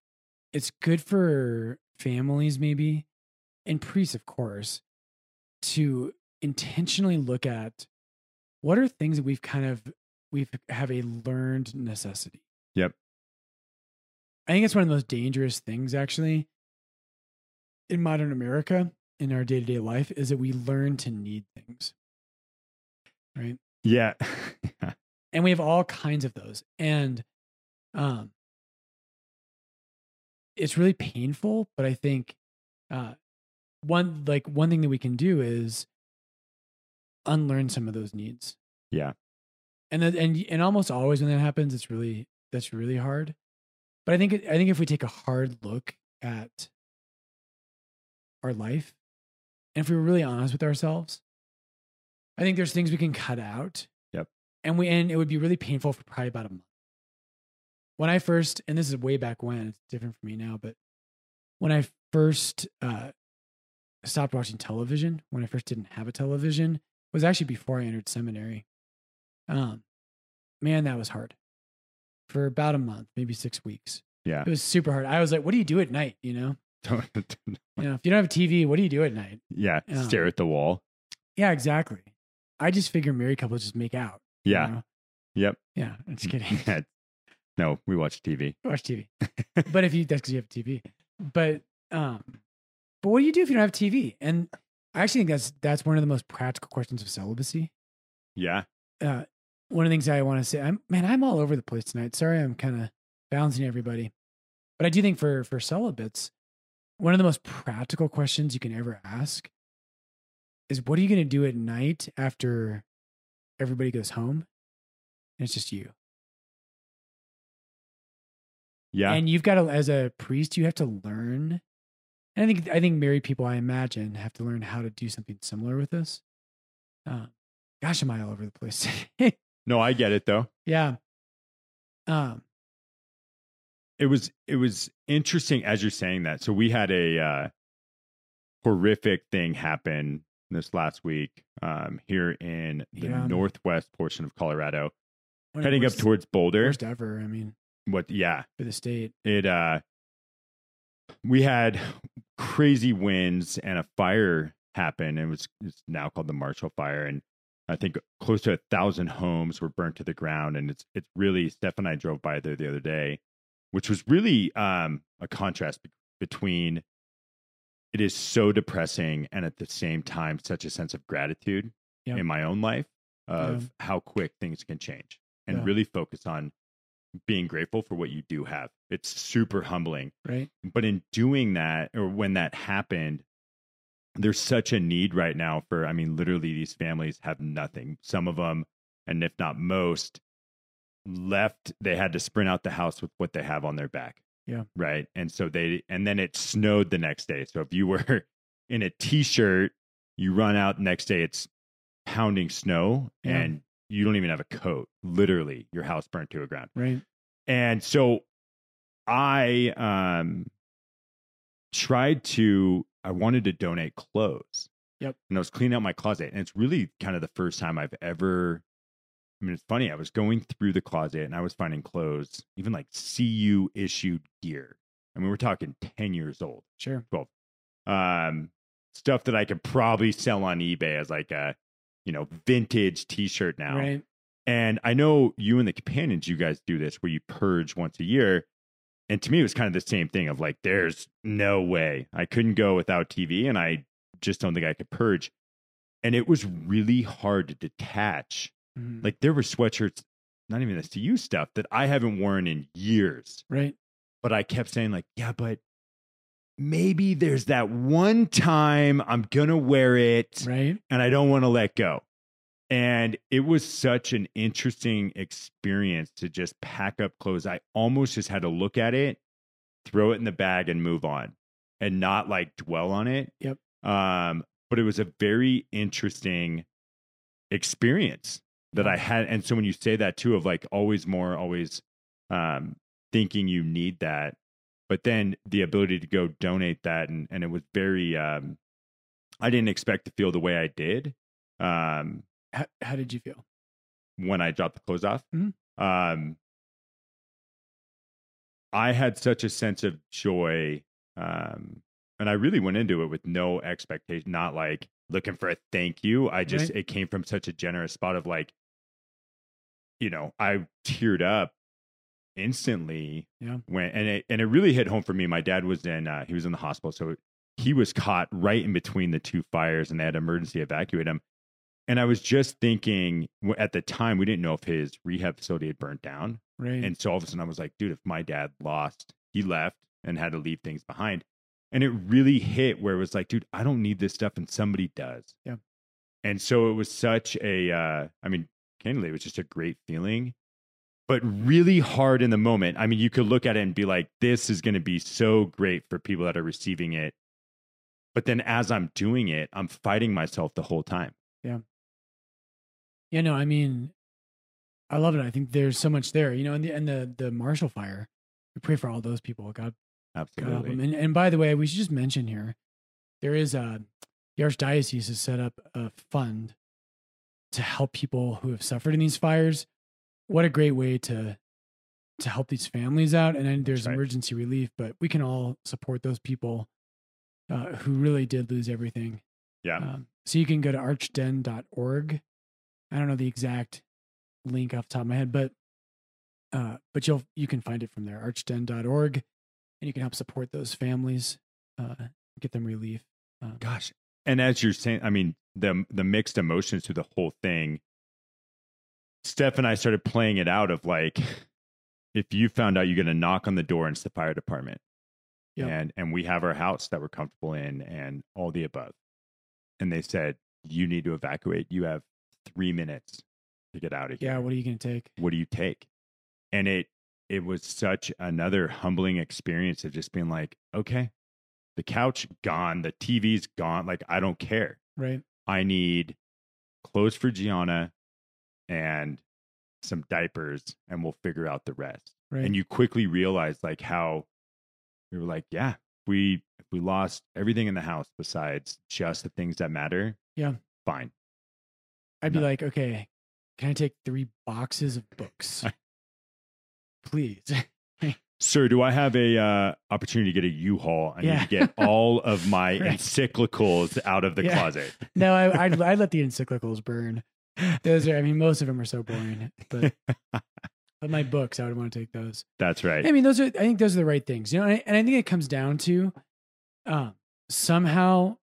it's good for families maybe and priests, of course, to intentionally look at what are things that we've kind of we've have a learned necessity. Yep. I think it's one of the most dangerous things actually in modern America in our day-to-day life is that we learn to need things. Right? yeah And we have all kinds of those. And um it's really painful, but I think uh one like one thing that we can do is unlearn some of those needs. Yeah. And then and and almost always when that happens, it's really that's really hard. But I think I think if we take a hard look at our life, and if we were really honest with ourselves, I think there's things we can cut out. Yep. And we and it would be really painful for probably about a month. When I first, and this is way back when, it's different for me now, but when I first uh, stopped watching television, when I first didn't have a television, was actually before I entered seminary. Um, man, that was hard for about a month, maybe six weeks. yeah It was super hard. I was like, "What do you do at night?" You know, you know, if you don't have a TV, what do you do at night? yeah Yeah. stare at the wall Yeah, exactly. I just figure married couples just make out. you yeah know? yep yeah. I'm just kidding. No we watch tv Watch TV. but if you that's because you have TV. But um, but what do you do if you don't have TV? And I actually think that's that's one of the most practical questions of celibacy. yeah uh, one of the things I want to say, I'm man, I'm all over the place tonight. Sorry, I'm kind of bouncing everybody, but I do think for for celibates, one of the most practical questions you can ever ask is, "What are you going to do at night after everybody goes home, and it's just you?" Yeah And you've got to, as a priest, you have to learn. And I think I think married people, I imagine, have to learn how to do something similar with this. Um, gosh, am I all over the place? no i get it though yeah. Um. it was it was interesting as you're saying that so we had a uh horrific thing happen this last week um here in the Yeah. northwest portion of colorado one heading up towards boulder worst ever. I mean, what yeah for the state. it uh we had crazy winds and a fire happen it was it's now called the marshall fire and i think close to a thousand homes were burnt to the ground and it's it's really steph and i drove by there the other day which was really um, a contrast be- between it is so depressing and at the same time such a sense of gratitude Yep. in my own life of how quick things can change and Yeah. really focus on being grateful for what you do have. It's super humbling. Right. But in doing that, or when that happened, there's such a need right now for, I mean, literally, these families have nothing. Some of them, and if not most, left, they had to sprint out the house with what they have on their back. Yeah. Right. And so they, and then it snowed the next day. So if you were in a t shirt, you run out next day, it's pounding snow Yeah. and you don't even have a coat. Literally, your house burnt to a ground. Right. And so I um tried to I wanted to donate clothes. Yep. And I was cleaning out my closet. And it's really kind of the first time I've ever I mean, it's funny. I was going through the closet and I was finding clothes, even like CU issued gear. I mean, we're talking 10 years old, Sure. 12. Um, stuff that I could probably sell on eBay as like a, you know, vintage t shirt now. Right. And I know you and the companions, you guys do this where you purge once a year. And to me, it was kind of the same thing of like, there's no way I couldn't go without TV. And I just don't think I could purge. And it was really hard to detach. Mhm. Like, there were sweatshirts, not even the CU stuff that I haven't worn in years. Right. But I kept saying, like, yeah, but maybe there's that one time I'm going to wear it Right. and I don't want to let go. And it was such an interesting experience to just pack up clothes. I almost just had to look at it, throw it in the bag, and move on, and not like dwell on it. Yep. Um, but it was a very interesting experience that I had. And so when you say that too, of like always more, always um, thinking you need that, but then the ability to go donate that, and and it was very. Um, I didn't expect to feel the way I did. Um, How, how did you feel? when I dropped the clothes off. Mhm. Um, I had such a sense of joy. Um, and I really went into it with no expectation, not like looking for a thank you. I just, Right. it came from such a generous spot of like, you know, I teared up instantly Yeah. when, and it, and it really hit home for me. My dad was in, uh, he was in the hospital. So he was caught right in between the two fires and they had to emergency evacuate him. And I was just thinking at the time, we didn't know if his rehab facility had burnt down. Right. And so all of a sudden I was like, dude, if my dad lost, he left and had to leave things behind. And it really hit where it was like, dude, I don't need this stuff and somebody does. Yeah. And so it was such a, uh, I mean, candidly, it was just a great feeling, but really hard in the moment. I mean, you could look at it and be like, this is going to be so great for people that are receiving it. But then as I'm doing it, I'm fighting myself the whole time. Yeah, Yeah, no, I mean, I love it. I think there's so much there, you know, and the and the the Marshall Fire. We pray for all those people. God, God help Absolutely. them. And and by the way, we should just mention here, there is a the archdiocese has set up a fund to help people who have suffered in these fires. What a great way to to help these families out. And then there's right. emergency relief, but we can all support those people uh, who really did lose everything. Yeah. Um, so you can go to archden.org. I don't know the exact link off the top of my head, but uh, but you'll you can find it from there, archden.org, and you can help support those families, uh, get them relief. Um, Gosh. And as you're saying, I mean, the the mixed emotions to the whole thing. Steph and I started playing it out of like, if you found out you're going to knock on the door and it's the fire department, Yep. and and we have our house that we're comfortable in, and all the above, and they said you need to evacuate. You have three minutes to get out of here yeah, what are you going to take? what do you take and it it was such another humbling experience of just being like okay the couch gone the tv's gone like i don't care Right? i need clothes for gianna and some diapers and we'll figure out the rest Right? and you quickly realize like how we were like yeah we we lost everything in the house besides just the things that matter Yeah. fine I'd be like, okay, can I take three boxes of books, please? Sir, do I have a uh, opportunity to get a U-Haul? I need to get all of my Right. encyclicals out of the Yeah. closet. no, I, I'd I'd let the encyclicals burn. Those are, I mean, most of them are so boring, but But my books, I would want to take those. That's right. I mean, those are. I think those are the right things, you know. And I, and I think it comes down to um, somehow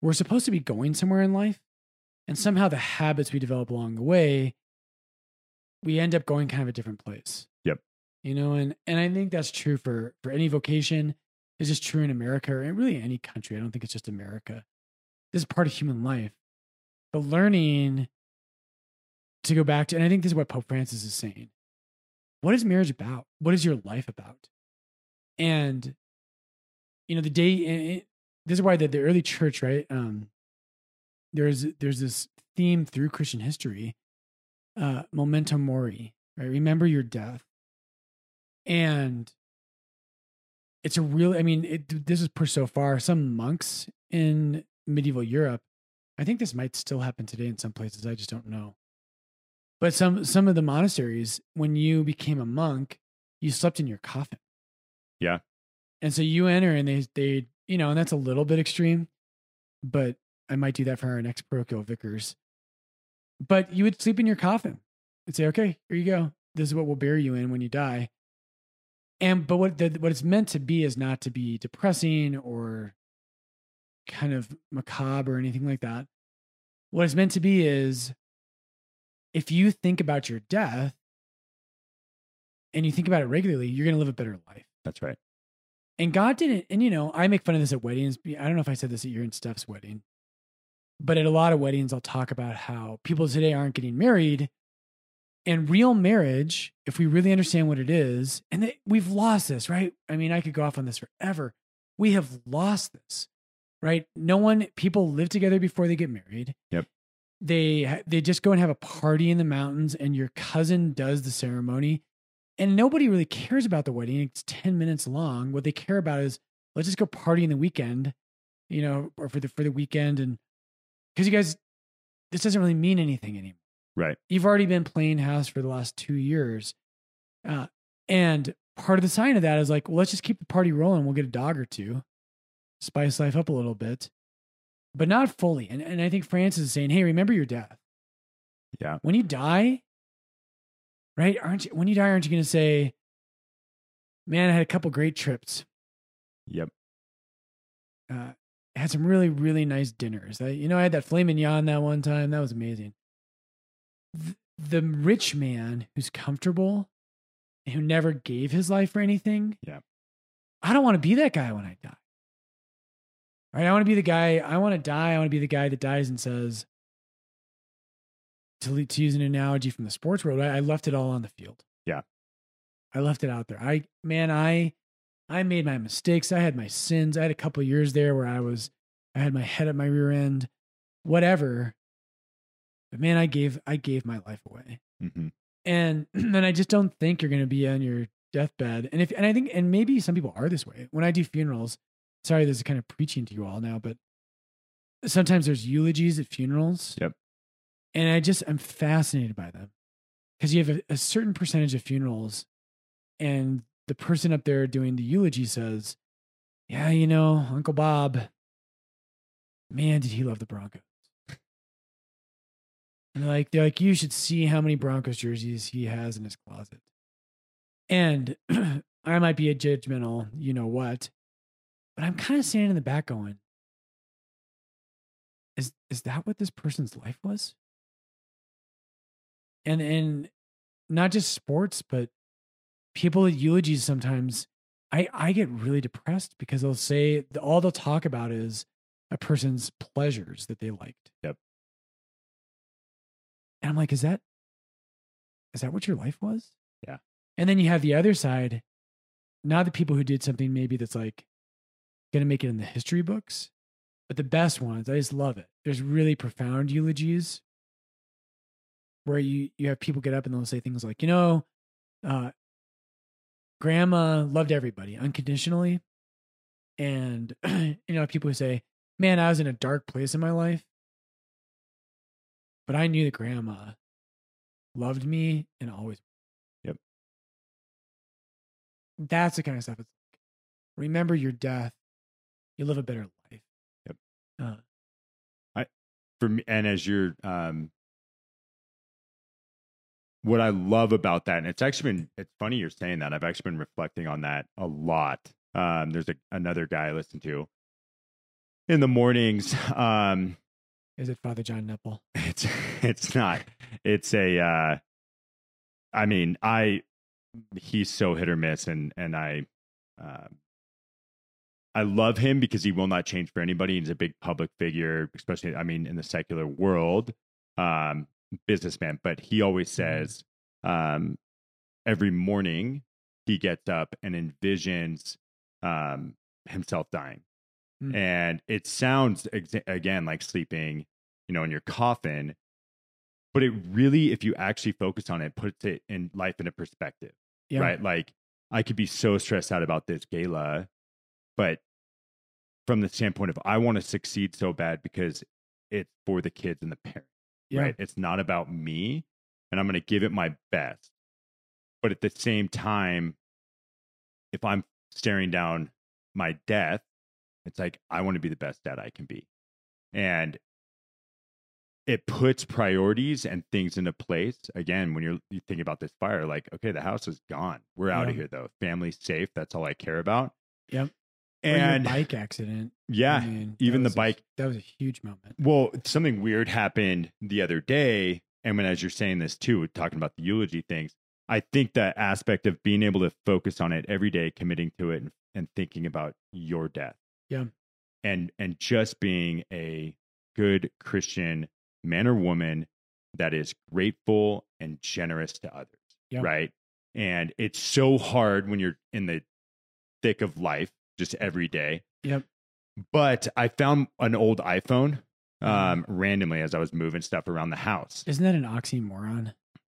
we're supposed to be going somewhere in life, and somehow the habits we develop along the way, we end up going kind of a different place. Yep. You know, and and I think that's true for for any vocation. It's just true in America or really any country. I don't think it's just America. This is part of human life. But learning to go back to, and I think this is what Pope Francis is saying. What is marriage about? What is your life about? And, you know, the day, it, this is why the, the early church, right? Um, there's, there's this theme through Christian history, uh, memento mori, right? Remember your death. And it's a real, I mean, it, this is per so far. Some monks in medieval Europe, I think this might still happen today in some places. I just don't know but some some of the monasteries, when you became a monk, you slept in your coffin. Yeah. And so you enter and they they you know, and that's a little bit extreme, but I might do that for our next parochial vicars. But you would sleep in your coffin and say, okay, here you go. This is what we'll bury you in when you die. And but what the, what it's meant to be is not to be depressing or kind of macabre or anything like that. What it's meant to be is if you think about your death and you think about it regularly, you're going to live a better life. That's right. And God didn't, and you know, I make fun of this at weddings. I don't know if I said this at your and Steph's wedding, but at a lot of weddings, I'll talk about how people today aren't getting married. And real marriage, if we really understand what it is, and that we've lost this, right? I mean, I could go off on this forever. We have lost this, right? No one, people live together before they get married. Yep. They they just go and have a party in the mountains and your cousin does the ceremony and nobody really cares about the wedding. It's 10 minutes long. What they care about is let's just go party in the weekend you know or for the for the weekend and because you guys this doesn't really mean anything anymore. Right. You've already been playing house for the last two years uh, and part of the sign of that is like well let's just keep the party rolling. We'll get a dog or two spice life up a little bit but not fully. And, and I think Francis is saying, hey, remember your death. Yeah. When you die, right? Aren't you, when you die, aren't you going to say, man, I had a couple great trips. Yep. Uh, had some really, really nice dinners. I, you know, I had that filet mignon that one time. That was amazing. The, the rich man who's comfortable and who never gave his life for anything. Yeah. I don't want to be that guy when I die. Right? I want to be the guy, I want to die. I want to be the guy that dies and says, to, to use an analogy from the sports world, I, I left it all on the field. Yeah. I left it out there. I, man, I, I made my mistakes. I had my sins. I had a couple years there where I was, I had my head at my rear end, whatever. But man, I gave, I gave my life away. Mm-hmm. And then I just don't think you're going to be on your deathbed. And if, and I think, and maybe some people are this way. When I do funerals, sorry, this is kind of preaching to you all now, but sometimes there's eulogies at funerals. Yep. And I just, I'm fascinated by them because you have a, a certain percentage of funerals and the person up there doing the eulogy says, yeah, you know, Uncle Bob, man, did he love the Broncos. And like they're like, you should see how many Broncos jerseys he has in his closet. And I might be a judgmental, you know what, but I'm kind of standing in the back going, is is that what this person's life was? And and not just sports, but people at eulogies sometimes I I get really depressed because they'll say all they'll talk about is a person's pleasures that they liked. Yep. And I'm like, is that is that what your life was? Yeah. And then you have the other side, not the people who did something maybe that's like going to make it in the history books. But the best ones, I just love it. There's really profound eulogies where you you have people get up and they'll say things like, you know, uh, grandma loved everybody unconditionally. And you know, people who say, Man, I was in a dark place in my life. But I knew that grandma loved me and always. Yep. That's the kind of stuff it's like. Remember your death you live a better life. Yep. Uh, I for me, and as you're um, what I love about that, and it's actually been it's funny you're saying that. I've actually been reflecting on that a lot. Um, there's a, another guy I listen to in the mornings. Um, Is it Father John Nepil? it's it's not. It's a. Uh, I mean, I he's so hit or miss, and and I. Uh, I love him because he will not change for anybody. He's a big public figure, especially, I mean, in the secular world, um, businessman. But he always says um, every morning he gets up and envisions um, himself dying. Mm. And it sounds, ex- again, like sleeping, you know, in your coffin. But it really, if you actually focus on it, puts it in life in a perspective Yeah. right? Like I could be so stressed out about this gala, but from the standpoint of I want to succeed so bad because it's for the kids and the parents, Yeah. right? It's not about me, and I'm going to give it my best. But at the same time, if I'm staring down my death, it's like I want to be the best dad I can be, and it puts priorities and things into place again when you're you think about this fire like okay the house is gone we're out of here though family's safe that's all i care about Yep. And bike accident. I yeah mean, even the a- bike that was a huge moment. well something weird happened the other day and when as you're saying this too talking about the eulogy things i think that aspect of being able to focus on it every day committing to it and, and thinking about your death Yeah. and and just being a good christian man or woman that is grateful and generous to others Yeah. right and it's so hard when you're in the thick of life just every day Yep. but i found an old iphone Mm-hmm. um randomly as i was moving stuff around the house Isn't that an oxymoron?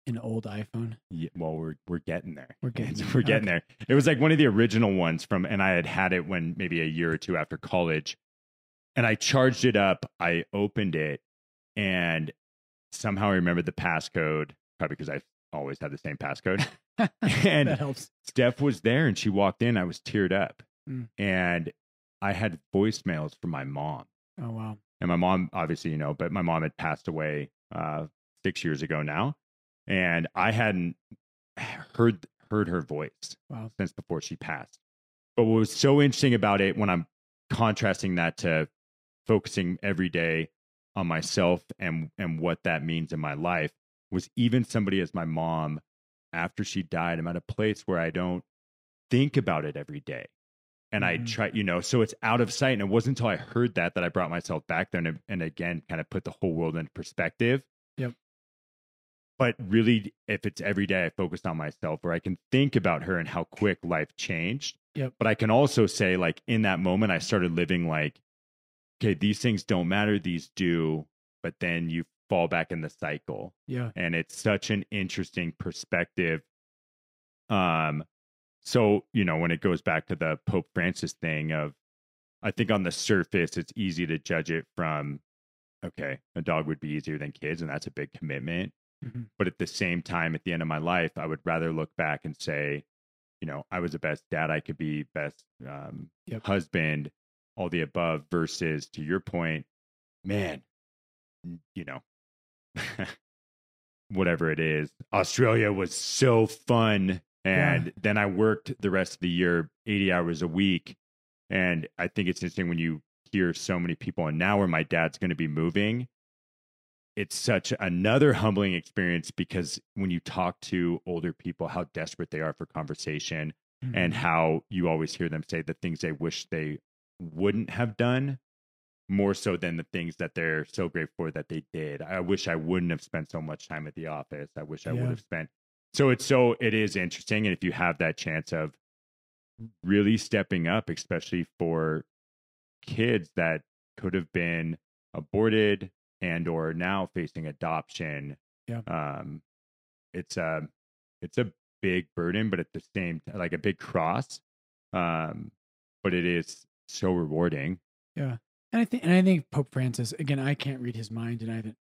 An old iPhone. yeah, well we're we're getting there We're getting there. we're getting Okay. there it was like one of the original ones from and i had had it when maybe a year or two after college and i charged it up i opened it and somehow i remembered the passcode probably because i always had the same passcode and that helps. steph was there and she walked in i was teared up Mm. and i had voicemails from my mom Oh wow. and my mom obviously you know but my mom had passed away uh six years ago now and i hadn't heard heard her voice Wow. since before she passed but what was so interesting about it when i'm contrasting that to focusing every day on myself and and what that means in my life was even somebody as my mom after she died i'm at a place where i don't think about it every day and I Mhm. try, you know, so it's out of sight. And it wasn't until I heard that that I brought myself back there and, and again kind of put the whole world into perspective. Yep. But really, if it's every day I focused on myself, where I can think about her and how quick life changed. Yep. But I can also say, like, in that moment, I started living like, okay, these things don't matter, these do. But then you fall back in the cycle Yeah. and it's such an interesting perspective um so you know when it goes back to the pope francis thing of i think on the surface it's easy to judge it from okay a dog would be easier than kids and that's a big commitment Mhm. but at the same time at the end of my life i would rather look back and say you know i was the best dad i could be best um, Yep. husband all the above versus to your point man you know whatever it is. Australia was so fun. And then I worked the rest of the year 80 hours a week. And I think it's interesting when you hear so many people, and now where my dad's going to be moving, it's such another humbling experience because when you talk to older people, how desperate they are for conversation and Mhm. how you always hear them say the things they wish they wouldn't have done more so than the things that they're so grateful for that they did. I wish I wouldn't have spent so much time at the office. I wish I Yeah. would have spent. So it's so it is interesting and if you have that chance of really stepping up especially for kids that could have been aborted and or now facing adoption. Yeah. Um it's a it's a big burden but at the same like a big cross. Um but it is so rewarding. Yeah. And I think, and I think Pope Francis. Again, I can't read his mind, and I haven't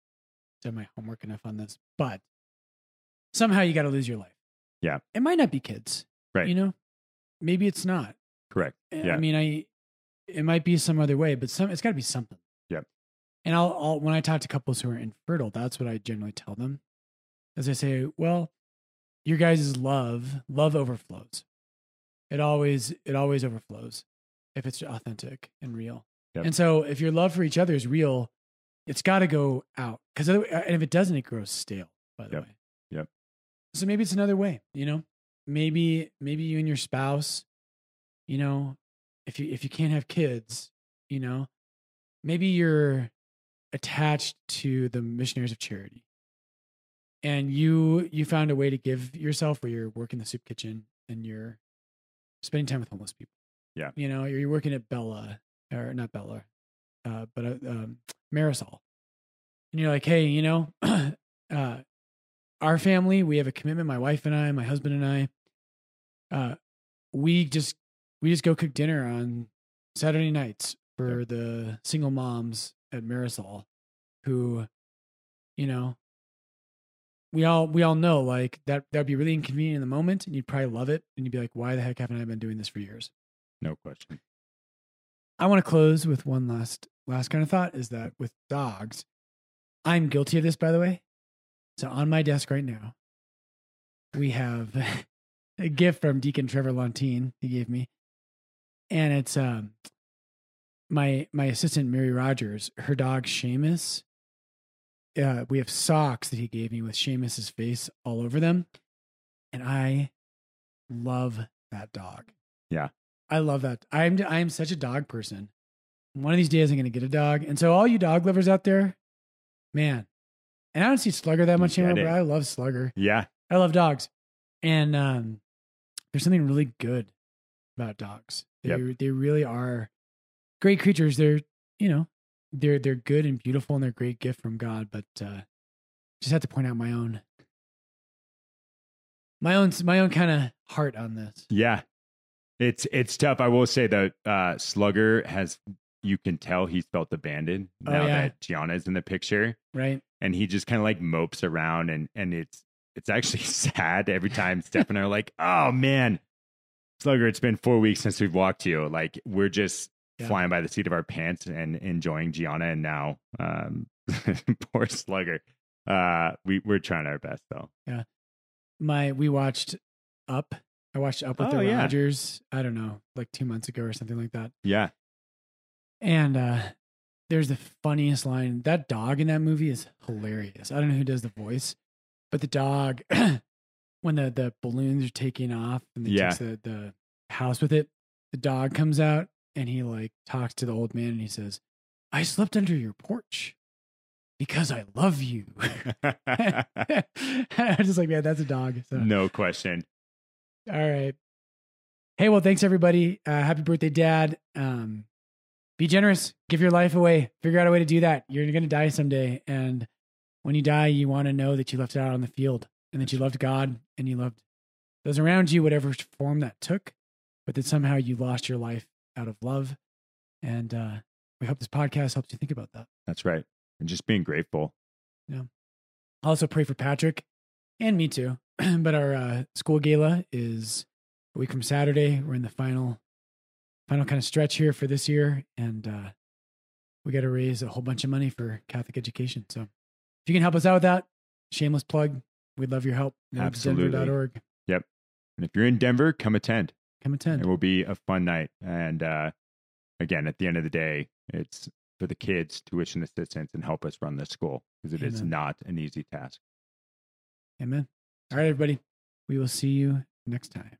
done my homework enough on this. But somehow you got to lose your life. Yeah. it might not be kids, Right. You know, maybe it's not. Correct. Yeah. I mean, I it might be some other way, but some it's got to be something. Yep. And I'll, I'll when I talk to couples who are infertile, that's what I generally tell them. as I say, well, your guys' love, love overflows. It always, it always overflows if it's authentic and real. Yep. And so, if your love for each other is real, it's got to go out because, and if it doesn't, it grows stale. By the Yep. way. Yep. So maybe it's another way. You know, maybe maybe you and your spouse, you know, if you if you can't have kids, you know, maybe you're attached to the missionaries of charity and you you found a way to give yourself where you're working the soup kitchen and you're spending time with homeless people Yeah. you know you're, you're working at bella or not bella uh, but uh, um, marisol and you're like hey you know uh, our family we have a commitment my wife and i my husband and i uh, we just we just go cook dinner on saturday nights for the single moms at marisol who you know we all we all know like that that'd be really inconvenient in the moment and you'd probably love it and you'd be like why the heck haven't i been doing this for years? No question. i want to close with one last last kind of thought is that with dogs i'm guilty of this by the way so on my desk right now we have a gift from deacon trevor lontine he gave me and it's um my my assistant mary rogers her dog Seamus uh, we have socks that he gave me with Seamus's face all over them, and I love that dog. Yeah. I love that. I'm I'm such a dog person. One of these days, I'm going to get a dog, and so all you dog lovers out there, man, and I don't see Slugger that much Get anymore, it. but I love Slugger. Yeah. I love dogs, and um, there's something really good about dogs. They Yep. they really are great creatures. They're you know they're they're good and beautiful and they're a great gift from God. But uh, just have to point out my own my own my own kind of heart on this. Yeah. It's it's tough. I will say that uh Slugger has you can tell he's felt abandoned Oh, now yeah. that Gianna's in the picture. Right? And he just kind of like mopes around and and it's it's actually sad every time Steph and I are like, oh man, Slugger, it's been four weeks since we've walked you. Like we're just Yeah. flying by the seat of our pants and enjoying Gianna and now um poor Slugger. Uh we we're trying our best though. Yeah. My we watched Up. I watched Up with Oh, the yeah. Rogers. I don't know, like two months ago or something like that. Yeah. And uh there's the funniest line. That dog in that movie is hilarious. I don't know who does the voice, but the dog when the the balloons are taking off and they Yeah. takes the, the house with it, the dog comes out and he like talks to the old man and he says, I slept under your porch because I love you. I was just like, man, that's a dog. So no question. all right. Hey, well, thanks everybody. Uh, happy birthday, Dad. Um, be generous. Give your life away. Figure out a way to do that. You're going to die someday, and when you die, you want to know that you left it out on the field and that you loved God and you loved those around you, whatever form that took, but that somehow you lost your life out of love. And uh, we hope this podcast helps you think about that. That's right. And just being grateful. Yeah. Also, pray for Patrick and me too. but our uh, school gala is a week from Saturday. We're in the final, final kind of stretch here for this year, and uh, we got to raise a whole bunch of money for Catholic education. So, if you can help us out with that, shameless plug. We'd love your help. Absolutely. Yep. And if you're in Denver, come attend. Come attend. It will be a fun night. And uh, again, at the end of the day, it's for the kids, tuition assistance, and help us run this school because it is Amen. not an easy task. Amen. All right, everybody. We will see you next time.